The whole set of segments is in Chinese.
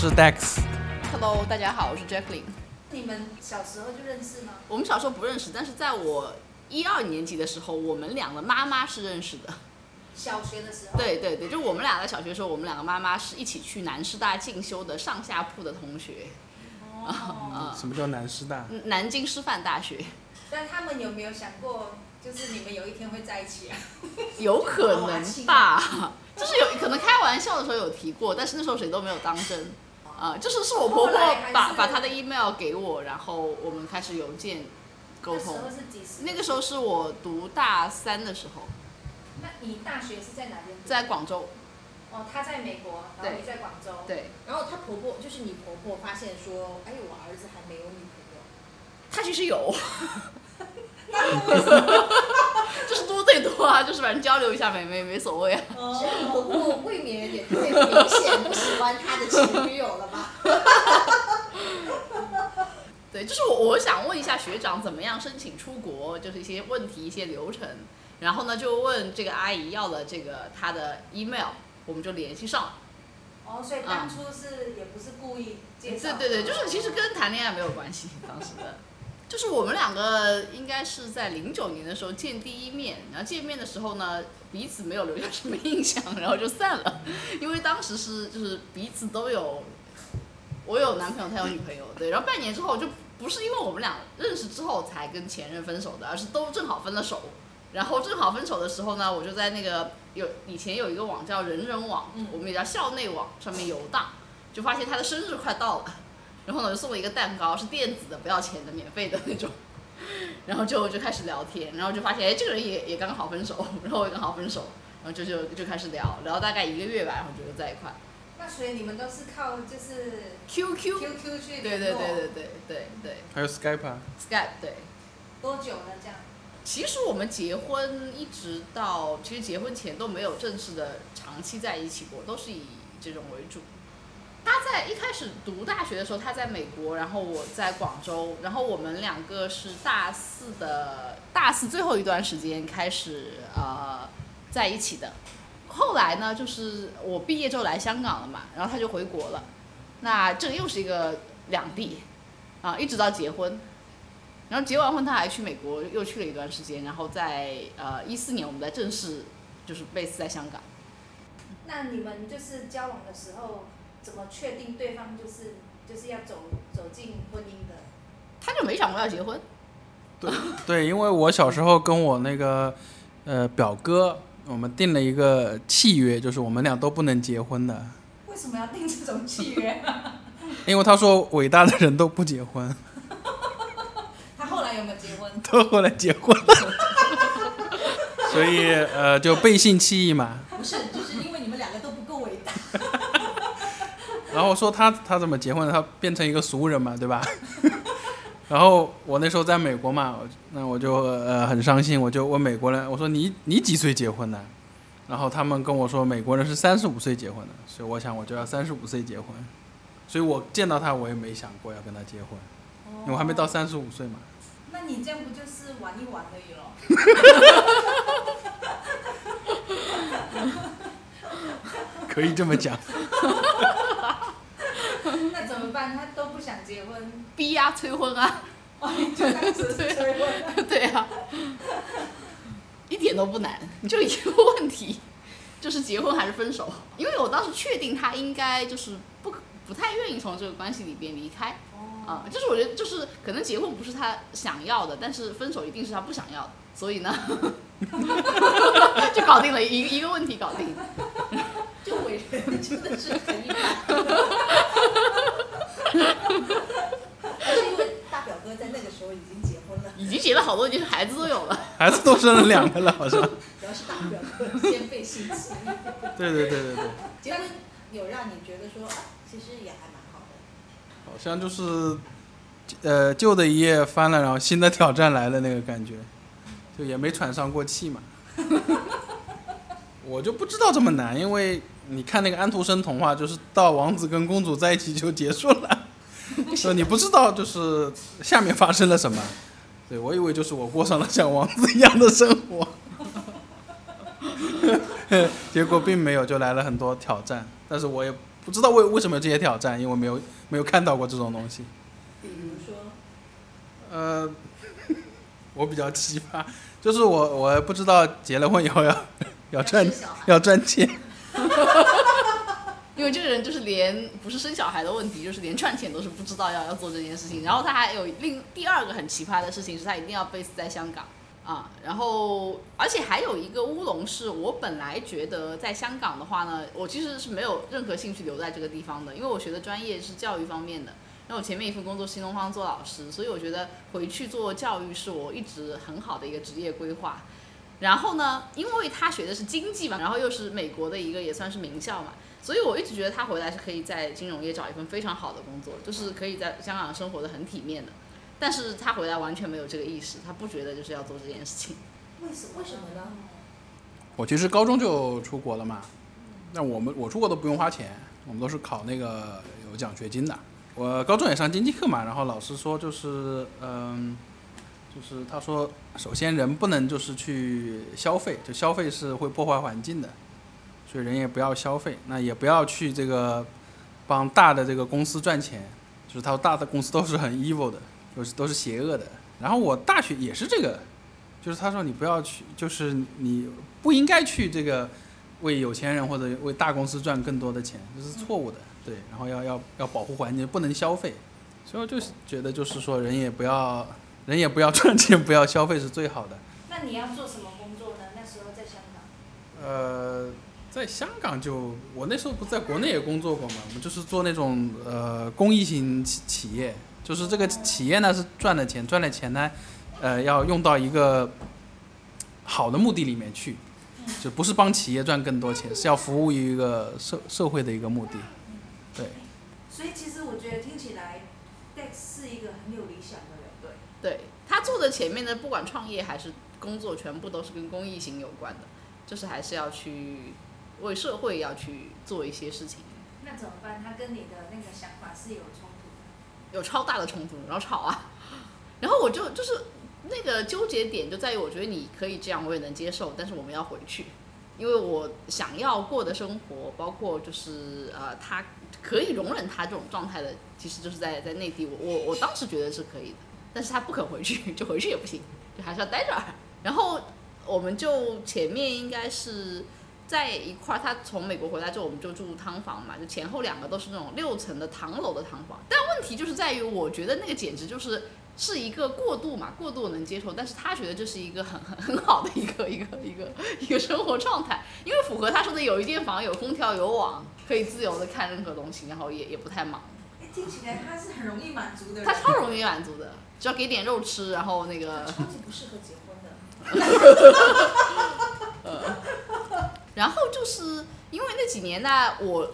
是 Dex。Hello，大家好，我是 Jacqueline。你们小时候就认识吗？我们小时候不认识，但是在我一二年级的时候，我们俩的妈妈是认识的。小学的时候。对对对，就我们俩在小学的时候，我们两个妈妈是一起去南师大进修的上下铺的同学。哦。什么叫南师大？嗯南京师范大学。但他们有没有想过，就是你们有一天会在一起啊？有可能吧，就是有可能开玩笑的时候有提过，但是那时候谁都没有当真。啊、就是是我婆婆把把她的 email 给我，然后我们开始邮件沟通那时。候是几时？那个时候是我读大三的时候，那你大学是在哪边？在广州。哦，他在美国，然后对你在广州。。对，然后她婆婆就是你婆婆发现说，哎，我儿子还没有女朋友，他其实有，就是多对多啊，就是反正交流一下没没没所谓啊。所以你婆婆未免有点太明显不喜欢他的前女友了吧？对，就是我我想问一下学长怎么样申请出国，就是一些问题一些流程，然后呢就问这个阿姨要了这个她的 email，我们就联系上了。哦，所以当初是、也不是故意介绍。对对对，就是其实跟谈恋爱没有关系，当时的。就是我们两个应该是在零九年的时候见第一面，然后见面的时候呢，彼此没有留下什么印象，然后就散了，因为当时是就是彼此都有，我有男朋友，他有女朋友，对，然后半年之后就不是因为我们俩认识之后才跟前任分手的，而是都正好分了手，然后正好分手的时候呢，我就在那个有以前有一个网叫人人网，我们也叫校内网上面游荡，就发现他的生日快到了。然后呢，就送了一个蛋糕，是电子的，不要钱的，免费的那种。然后就就开始聊天，然后就发现，哎，这个人也也刚好分手，然后我也刚好分手，然后就就就开始聊，聊大概一个月吧，然后就在一块。那所以你们都是靠就是 QQ，QQ 去对对对对对对对还有 Skype 啊？，Skype 对。多久了这样？其实我们结婚一直到其实结婚前都没有正式的长期在一起过，都是以这种为主。他在一开始读大学的时候，他在美国，然后我在广州，然后我们两个是大四的大四最后一段时间开始呃在一起的。后来呢，就是我毕业之后来香港了嘛，然后他就回国了，那这又是一个两地啊，一直到结婚。然后结完婚，他还去美国又去了一段时间，然后在呃一四年我们才正式就是 base 在香港。那你们就是交往的时候，怎么确定对方就是就是要走走进婚姻的？他就没想过要结婚，对对，因为我小时候跟我那个呃表哥，我们定了一个契约，就是我们俩都不能结婚的，为什么要定这种契约？因为他说伟大的人都不结婚，他后来有没有结婚？都后来结婚了，所以呃就背信弃义嘛。不是，就是因为你们两个都不够伟大。然后说他他怎么结婚的？他变成一个俗人嘛，对吧？然后我那时候在美国嘛，那我就呃很伤心，我就问美国人，我说你你几岁结婚的？然后他们跟我说美国人是三十五岁结婚的，所以我想我就要三十五岁结婚，所以我见到他我也没想过要跟他结婚，因为我还没到三十五岁嘛。那你这样不就是玩一玩而已咯？可以这么讲，那怎么办？他都不想结婚，逼啊，催婚啊，哦，你就当时是催婚。对啊，一点都不难，就一个问题，就是结婚还是分手。因为我当时确定他应该就是不不太愿意从这个关系里边离开。啊、就是我觉得，就是可能结婚不是他想要的，但是分手一定是他不想要的，所以呢，就搞定了一个一个问题，搞定。就伟人真的是很一般。还是因为大表哥在那个时候已经结婚了，已经结了好多，已经孩子都有了。孩子都生了两个了，好像。主要是大表哥先被性弃。对对对对对，结婚有让你觉得说，啊，其实也还蛮好的。好像就是呃旧的一页翻了，然后新的挑战来了那个感觉，就也没喘上过气嘛。我就不知道这么难，因为你看那个安徒生童话，就是到王子跟公主在一起就结束了，说你不知道就是下面发生了什么。对我以为就是我过上了像王子一样的生活，结果并没有，就来了很多挑战。但是我也不知道为为什么有这些挑战，因为我没有没有看到过这种东西。比如说，呃，我比较奇葩，就是我我不知道结了婚以后要要赚要赚钱，因为这个人就是连不是生小孩的问题，就是连赚钱都是不知道要要做这件事情。然后他还有另第二个很奇葩的事情是，他一定要 base 在香港啊。然后而且还有一个乌龙是，我本来觉得在香港的话呢，我其实是没有任何兴趣留在这个地方的，因为我学的专业是教育方面的。那我前面一份工作新东方做老师，所以我觉得回去做教育是我一直很好的一个职业规划。然后呢，因为他学的是经济嘛，然后又是美国的一个也算是名校嘛，所以我一直觉得他回来是可以在金融业找一份非常好的工作，就是可以在香港生活的很体面的。但是他回来完全没有这个意识，他不觉得就是要做这件事情。为什为什么呢？我其实高中就出国了嘛，那我们我出国都不用花钱，我们都是考那个有奖学金的。我高中也上经济课嘛，然后老师说就是嗯，就是他说首先人不能就是去消费，就消费是会破坏环境的，所以人也不要消费，那也不要去这个帮大的这个公司赚钱，就是他说大的公司都是很 evil 的，都是都是邪恶的。然后我大学也是这个，就是他说你不要去，就是你不应该去这个为有钱人或者为大公司赚更多的钱，这是错误的。对，然后要要要保护环境，不能消费。所以我就是觉得，就是说人也不要，人也不要赚钱，不要消费是最好的。那你要做什么工作呢？那时候在香港。呃，在香港就我那时候不在国内也工作过嘛，我们就是做那种呃公益型企企业，就是这个企业呢是赚了钱，赚了钱呢，呃要用到一个好的目的里面去，就不是帮企业赚更多钱，是要服务于一个社社会的一个目的。对，所以其实我觉得听起来，Dex 是一个很有理想的人，对。对他做的前面的，不管创业还是工作，全部都是跟公益型有关的，就是还是要去为社会要去做一些事情。那怎么办？他跟你的那个想法是有冲突的。有超大的冲突，然后吵啊，然后我就就是那个纠结点就在于，我觉得你可以这样，我也能接受，但是我们要回去，因为我想要过的生活，包括就是呃，他可以容忍他这种状态的，其实就是在在内地，我我我当时觉得是可以的，但是他不肯回去，就回去也不行，就还是要待着。然后我们就前面应该是在一块儿，他从美国回来之后，我们就住汤房嘛，就前后两个都是那种六层的唐楼的汤房。但问题就是在于，我觉得那个简直就是是一个过渡嘛，过渡我能接受，但是他觉得这是一个很很 很好的一个一个一个一个生活状态，因为符合他说的有一间房、有空调、有网，可以自由的看任何东西，然后也也不太忙。哎，听起来他是很容易满足的人。他超容易满足的，只要给点肉吃，然后那个超级不适合结婚的。然后就是因为那几年呢，我，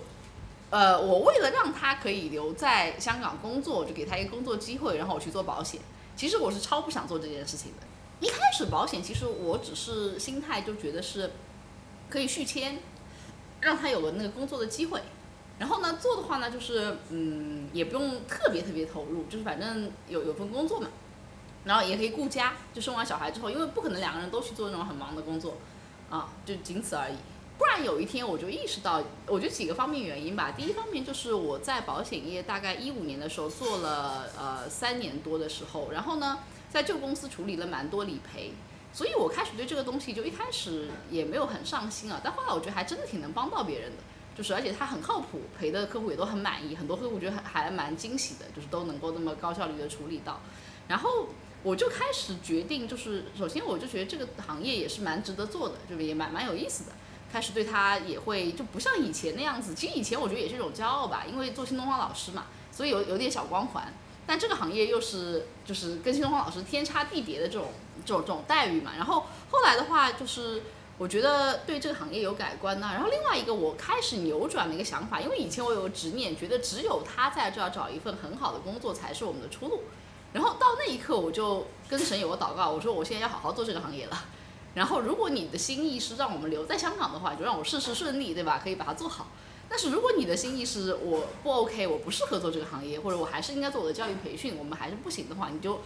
呃，我为了让他可以留在香港工作，就给他一个工作机会，然后我去做保险。其实我是超不想做这件事情的。一开始保险，其实我只是心态就觉得是可以续签，让他有了那个工作的机会。然后呢，做的话呢，就是嗯，也不用特别特别投入，就是反正有有份工作嘛，然后也可以顾家。就生完小孩之后，因为不可能两个人都去做那种很忙的工作，啊，就仅此而已。不然有一天我就意识到，我觉得几个方面原因吧。第一方面就是我在保险业大概一五年的时候做了呃三年多的时候，然后呢，在旧公司处理了蛮多理赔，所以我开始对这个东西就一开始也没有很上心啊。但后来我觉得还真的挺能帮到别人的，就是而且它很靠谱，赔的客户也都很满意，很多客户觉得还还蛮惊喜的，就是都能够那么高效率的处理到。然后我就开始决定，就是首先我就觉得这个行业也是蛮值得做的，就是也蛮蛮有意思的。开始对他也会就不像以前那样子，其实以前我觉得也是一种骄傲吧，因为做新东方老师嘛，所以有有点小光环。但这个行业又是就是跟新东方老师天差地别的这种这种这种待遇嘛。然后后来的话，就是我觉得对这个行业有改观呐、然后另外一个我开始扭转了一个想法，因为以前我有个执念，觉得只有他在这儿找一份很好的工作才是我们的出路。然后到那一刻，我就跟神有个祷告，我说我现在要好好做这个行业了。然后，如果你的心意是让我们留在香港的话，就让我事事顺利，对吧？可以把它做好。但是如果你的心意是我不 OK，我不适合做这个行业，或者我还是应该做我的教育培训，我们还是不行的话，你就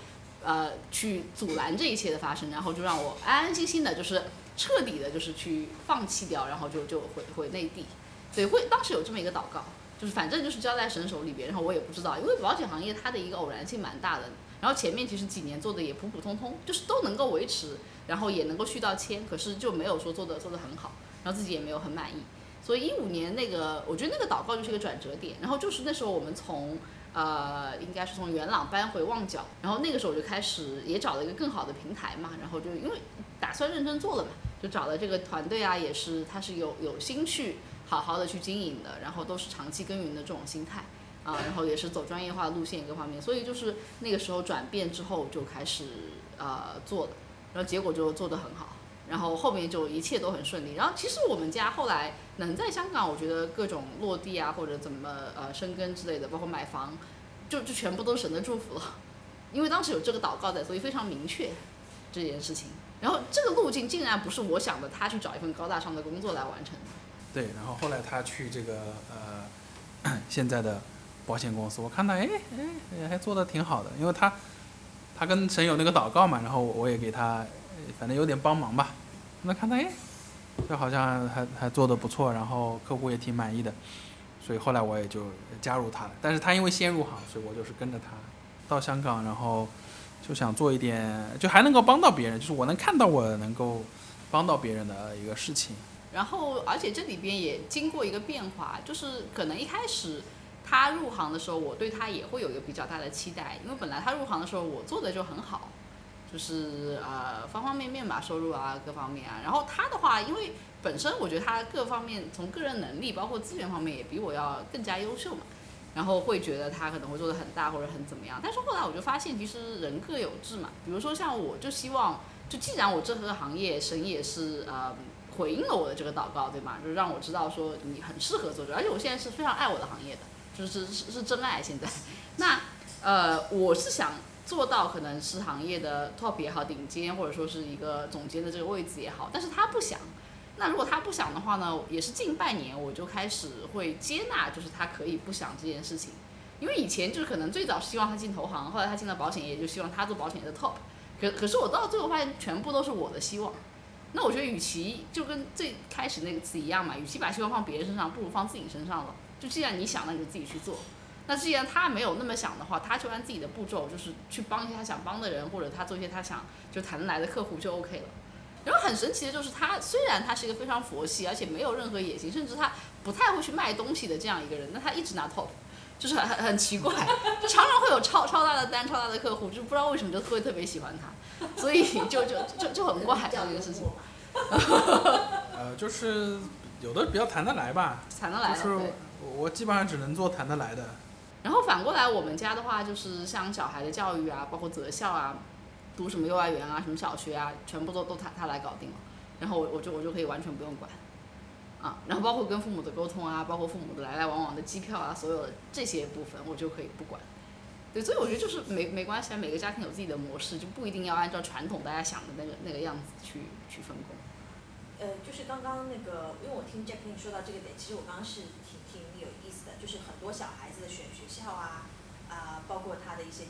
呃去阻拦这一切的发生，然后就让我安安心心的，就是彻底的，就是去放弃掉，然后就就回回内地。对，会当时有这么一个祷告。就是反正就是交在神手里边，然后我也不知道，因为保险行业它的一个偶然性蛮大的。然后前面其实几年做的也普普通通，就是都能够维持，然后也能够续到签，可是就没有说做的做的很好，然后自己也没有很满意。所以一五年那个，我觉得那个祷告就是一个转折点。然后就是那时候我们从呃，应该是从元朗搬回旺角，然后那个时候我就开始也找了一个更好的平台嘛，然后就因为打算认真做了嘛，就找了这个团队啊，也是他是有有心去好好的去经营的，然后都是长期耕耘的这种心态啊，然后也是走专业化路线各方面，所以就是那个时候转变之后就开始呃做的，然后结果就做得很好。然后后面就一切都很顺利。然后其实我们家后来能在香港，我觉得各种落地啊，或者怎么呃生根之类的，包括买房，就就全部都是神的祝福了。因为当时有这个祷告在，所以非常明确这件事情。然后这个路径竟然不是我想的，他去找一份高大上的工作来完成的。对，然后后来他去这个呃现在的保险公司，我看他哎哎还做的挺好的，因为他他跟神有那个祷告嘛，然后我也给他反正有点帮忙吧。那看他哎，就好像还还做的不错，然后客户也挺满意的，所以后来我也就加入他了。但是他因为先入行，所以我就是跟着他到香港，然后就想做一点，就还能够帮到别人，就是我能看到我能够帮到别人的一个事情。然后，而且这里边也经过一个变化，就是可能一开始他入行的时候，我对他也会有一个比较大的期待，因为本来他入行的时候我做的就很好。就是呃方方面面吧，收入啊各方面啊。然后他的话，因为本身我觉得他各方面从个人能力，包括资源方面也比我要更加优秀嘛。然后会觉得他可能会做的很大或者很怎么样。但是后来我就发现，其实人各有志嘛。比如说像我就希望，就既然我这个行业神也是呃回应了我的这个祷告，对吗？就是让我知道说你很适合做这，而且我现在是非常爱我的行业的，就是是是真爱现在。那呃我是想。做到可能是行业的 top 也好，顶尖或者说是一个总监的这个位置也好，但是他不想。那如果他不想的话呢，也是近半年我就开始会接纳，就是他可以不想这件事情。因为以前就是可能最早希望他进投行，后来他进了保险业，就希望他做保险业的 top。可可是我到最后发现，全部都是我的希望。那我觉得与其就跟最开始那个词一样嘛，与其把希望放别人身上，不如放自己身上了。就既然你想，那你就自己去做。那既然他没有那么想的话，他就按自己的步骤，就是去帮一些他想帮的人，或者他做一些他想就谈得来的客户就 OK 了。然后很神奇的就是，他虽然他是一个非常佛系，而且没有任何野心，甚至他不太会去卖东西的这样一个人，那他一直拿 top，就是很很很奇怪，就常常会有超超大的单、超大的客户，就不知道为什么就特别特别喜欢他，所以就就就就很怪这个事情。呃，就是有的比较谈得来吧，谈得来就是我基本上只能做谈得来的。然后反过来，我们家的话就是像小孩的教育啊，包括择校啊，读什么幼儿园啊，什么小学啊，全部都都他他来搞定了。然后我我就我就可以完全不用管，啊，然后包括跟父母的沟通啊，包括父母的来来往往的机票啊，所有的这些部分我就可以不管。对，所以我觉得就是没没关系啊，每个家庭有自己的模式，就不一定要按照传统大家想的那个那个样子去去分工。呃，就是刚刚那个，因为我听 Jackie 说到这个点，其实我刚刚是挺挺有意思的，就是很多小孩子的选学校啊，啊，包括他的一些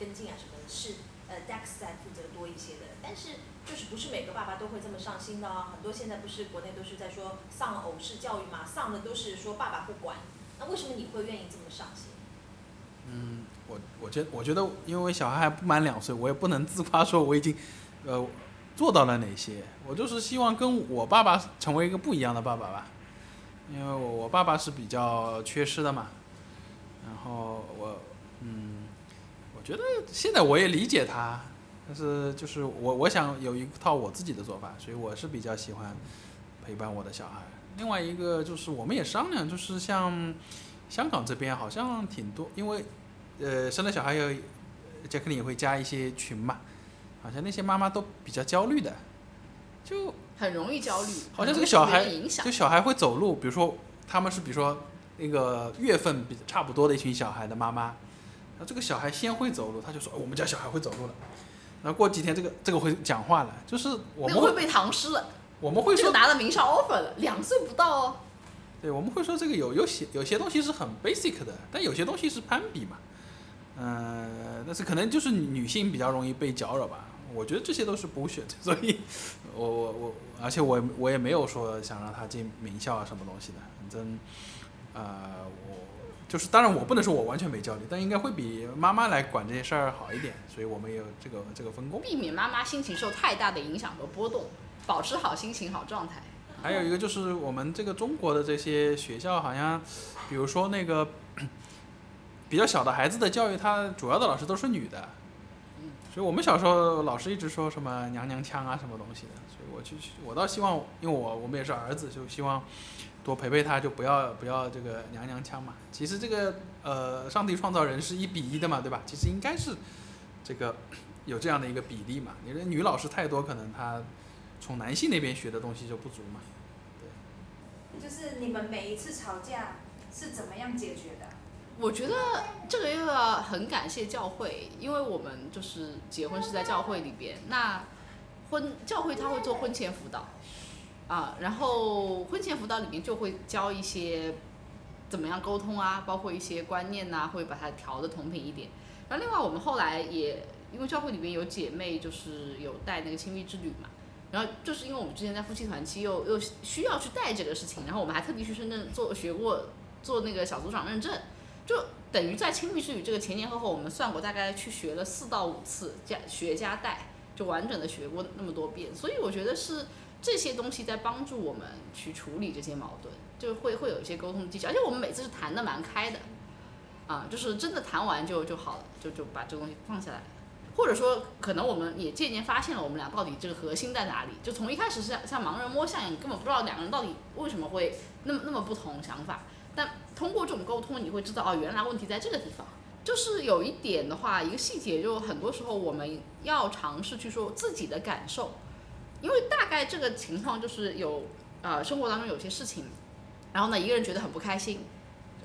跟进啊什么的，是呃 Dex 在负责多一些的。但是就是不是每个爸爸都会这么上心的哦，很多现在不是国内都是在说丧偶式教育嘛，丧的都是说爸爸不管。那为什么你会愿意这么上心？嗯，我我觉我觉得，因为小孩还不满两岁，我也不能自夸说我已经，呃。做到了哪些？我就是希望跟我爸爸成为一个不一样的爸爸吧，因为我我爸爸是比较缺失的嘛。然后我，嗯，我觉得现在我也理解他，但是就是我我想有一套我自己的做法，所以我是比较喜欢陪伴我的小孩。另外一个就是我们也商量，就是像香港这边好像挺多，因为呃生了小孩要杰克林也会加一些群嘛。好像那些妈妈都比较焦虑的，就很容易焦虑。好像这个小孩，就小孩会走路，比如说他们是比如说那个月份比差不多的一群小孩的妈妈，那这个小孩先会走路，他就说我们家小孩会走路了。然后过几天这个这个会讲话了，就是我们会被唐诗了。我们会说拿了名校 offer 了，两岁不到哦。对，我们会说这个有有些有些东西是很 basic 的，但有些东西是攀比嘛。嗯，但是可能就是女性比较容易被搅扰吧。我觉得这些都是 bullshit，所以，我我我，而且我我也没有说想让他进名校啊什么东西的，反正，呃，我就是当然我不能说我完全没焦虑，但应该会比妈妈来管这些事儿好一点，所以我们也有这个这个分工。避免妈妈心情受太大的影响和波动，保持好心情好状态。还有一个就是我们这个中国的这些学校，好像比如说那个 比较小的孩子的教育，他主要的老师都是女的，所以我们小时候老师一直说什么娘娘腔啊什么东西的，所以我就我倒希望，因为我我们也是儿子，就希望多陪陪他，就不要不要这个娘娘腔嘛。其实这个呃，上帝创造人是一比一的嘛，对吧？其实应该是这个有这样的一个比例嘛。你的女老师太多，可能她从男性那边学的东西就不足嘛。对就是你们每一次吵架是怎么样解决的？我觉得这个又要很感谢教会，因为我们就是结婚是在教会里边，那婚教会他会做婚前辅导，啊，然后婚前辅导里面就会教一些怎么样沟通啊，包括一些观念呐、会把它调的同频一点。然后另外我们后来也因为教会里边有姐妹就是有带那个亲密之旅嘛，然后就是因为我们之前在夫妻团期又又需要去带这个事情，然后我们还特地去深圳做学过做那个小组长认证。就等于在亲密之旅这个前前后后，我们算过，大概去学了四到五次加学加带，就完整的学过那么多遍。所以我觉得是这些东西在帮助我们去处理这些矛盾，就会会有一些沟通技巧，而且我们每次是谈的蛮开的，啊，就是真的谈完就就好了，就就把这个东西放下来。或者说，可能我们也渐渐发现了我们俩到底这个核心在哪里。就从一开始是像盲人摸象一样，你根本不知道两个人到底为什么会那么那么不同想法。但通过这种沟通，你会知道哦，原来问题在这个地方。就是有一点的话，一个细节，就很多时候我们要尝试去说自己的感受，因为大概这个情况就是有呃生活当中有些事情，然后呢一个人觉得很不开心，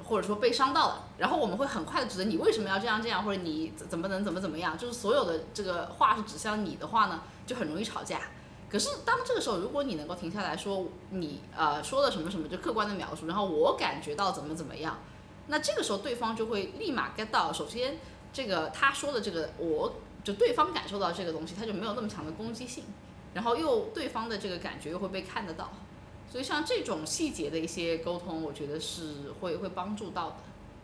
或者说被伤到了，然后我们会很快的指责你为什么要这样这样，或者你怎么能怎么怎么样，就是所有的这个话是指向你的话呢，就很容易吵架。可是当这个时候，如果你能够停下来说你呃说了什么什么，就客观的描述，然后我感觉到怎么怎么样，那这个时候对方就会立马 get 到，首先这个他说的这个，我就对方感受到这个东西，他就没有那么强的攻击性，然后又对方的这个感觉又会被看得到，所以像这种细节的一些沟通，我觉得是会会帮助到的。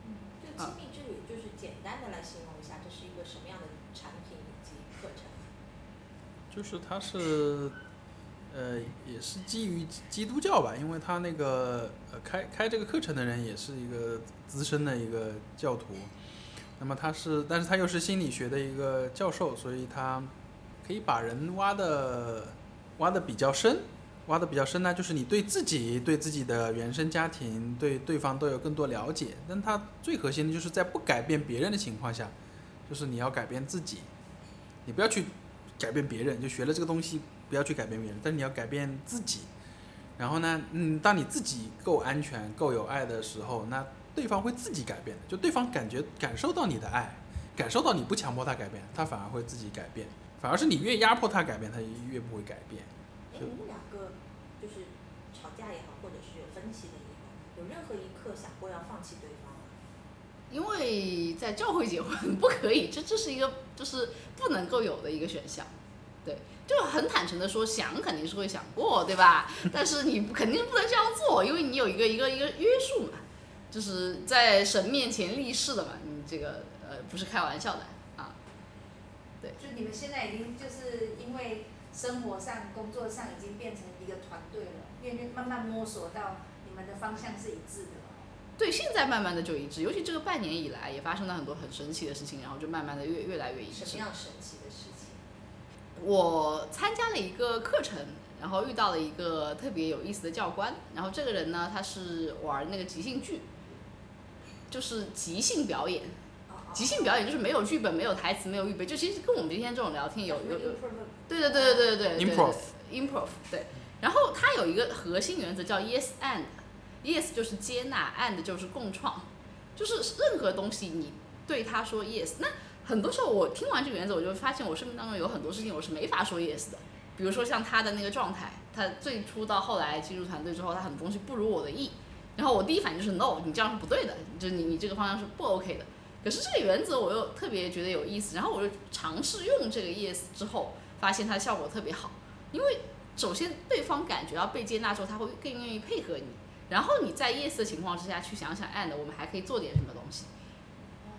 嗯就亲密之旅，就是简单的来形容一下，这是一个什么样的产品以及课程？就是它是，呃，也是基于基督教吧，因为他那个呃开开这个课程的人也是一个资深的一个教徒，那么他是，但是他又是心理学的一个教授，所以他可以把人挖的挖的比较深，挖的比较深呢，就是你对自己、对自己的原生家庭、对对方都有更多了解，但他最核心的就是在不改变别人的情况下，就是你要改变自己，你不要去。改变别人，就学了这个东西，不要去改变别人，但是你要改变自己。然后呢，嗯，当你自己够安全、够有爱的时候，那对方会自己改变。就对方感觉感受到你的爱，感受到你不强迫他改变，他反而会自己改变。反而是你越压迫他改变，他越不会改变。你们两个就是吵架也好，或者是有分歧的也好，有任何一刻想过要放弃对方？因为在教会结婚不可以，这这是一个就是不能够有的一个选项，对，就很坦诚的说，想肯定是会想过，对吧？但是你肯定不能这样做，因为你有一个一个一个约束嘛，就是在神面前立誓的嘛，你这个呃不是开玩笑的啊，对。就你们现在已经就是因为生活上、工作上已经变成一个团队了，因为慢慢摸索到你们的方向是一致的。对，现在慢慢的就一致，尤其这个半年以来也发生了很多很神奇的事情，然后就慢慢的越越来越一致。什么样神奇的事情？我参加了一个课程，然后遇到了一个特别有意思的教官，然后这个人呢，他是玩那个即兴剧，就是即兴表演。即兴表演就是没有剧本、没有台词、没有预备，就其实跟我们今天这种聊天有有有。对对对对对对。Improv。Improv 对，然后他有一个核心原则叫 Yes and。Yes 就是接纳，and 就是共创，就是任何东西你对他说 yes，那很多时候我听完这个原则，我就发现我生命当中有很多事情我是没法说 yes 的。比如说像他的那个状态，他最初到后来进入团队之后，他很多东西不如我的意，然后我第一反应就是 no，你这样是不对的，就你你这个方向是不 OK 的。可是这个原则我又特别觉得有意思，然后我就尝试用这个 yes 之后，发现它的效果特别好，因为首先对方感觉到被接纳之后，他会更愿意配合你。然后你在 yes 的情况之下去想想 and 我们还可以做点什么东西。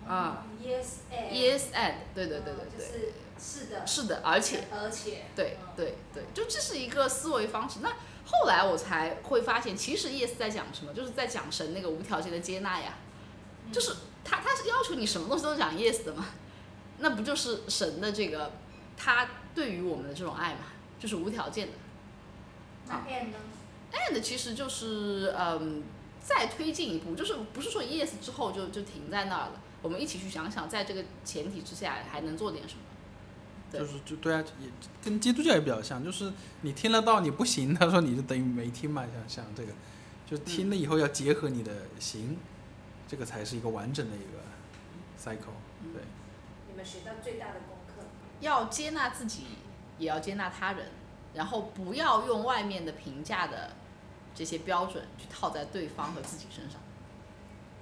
啊，yes and。yes and 对对对对就对，是是的，是的，而且而且，对嗯对对，就这是一个思维方式。那后来我才会发现，其实 yes 在讲什么，就是在讲神那个无条件的接纳呀。嗯就是他他是要求你什么东西都讲 yes 的嘛，那不就是神的这个他对于我们的这种爱嘛，就是无条件的。那 and 呢？And 其实就是嗯，再推进一步，就是不是说 yes 之后就就停在那儿了，我们一起去想想，在这个前提之下还能做点什么。对就是就对啊，也跟基督教也比较像，就是你听了到你不行，他说你就等于没听嘛，像像这个，就听了以后要结合你的行，这个才是一个完整的一个 cycle。对，你们学到最大的功课，要接纳自己，也要接纳他人，然后不要用外面的评价的这些标准去套在对方和自己身上，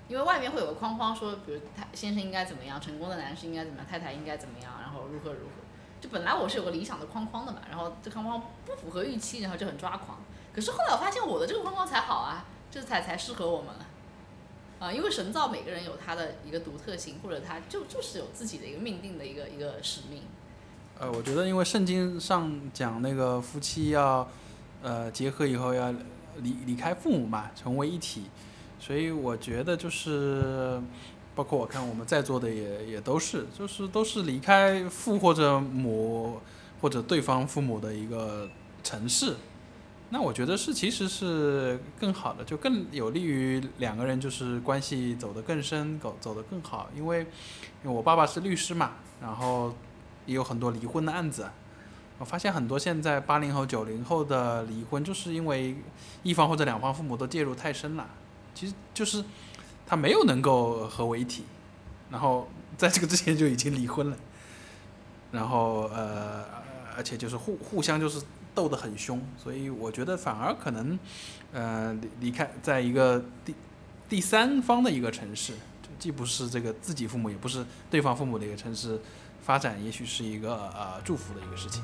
因为外面会有个框框说，比如他先生应该怎么样，成功的男士应该怎么样，太太应该怎么样，然后如何如何。就本来我是有个理想的框框的嘛，然后这框框不符合预期，然后就很抓狂。可是后来我发现我的这个框框才好啊，这才才适合我们啊。因为神造每个人有他的一个独特性，或者他就就是有自己的一个命定的一个一个使命。呃，我觉得因为圣经上讲那个夫妻要，呃，结合以后要离离开父母嘛，成为一体，所以我觉得就是，包括我看我们在座的也也都是，就是都是离开父或者母或者对方父母的一个城市，那我觉得是其实是更好的，就更有利于两个人就是关系走得更深，走走得更好，因为因为我爸爸是律师嘛，然后。也有很多离婚的案子。我发现很多现在八零后、九零后的离婚，就是因为一方或者两方父母都介入太深了，其实就是他没有能够合为一体，然后在这个之前就已经离婚了，然后呃，而且就是互互相就是斗得很凶，所以我觉得反而可能呃离离开在一个第第三方的一个城市，既不是这个自己父母，也不是对方父母的一个城市。发展也许是一个呃祝福的一个事情。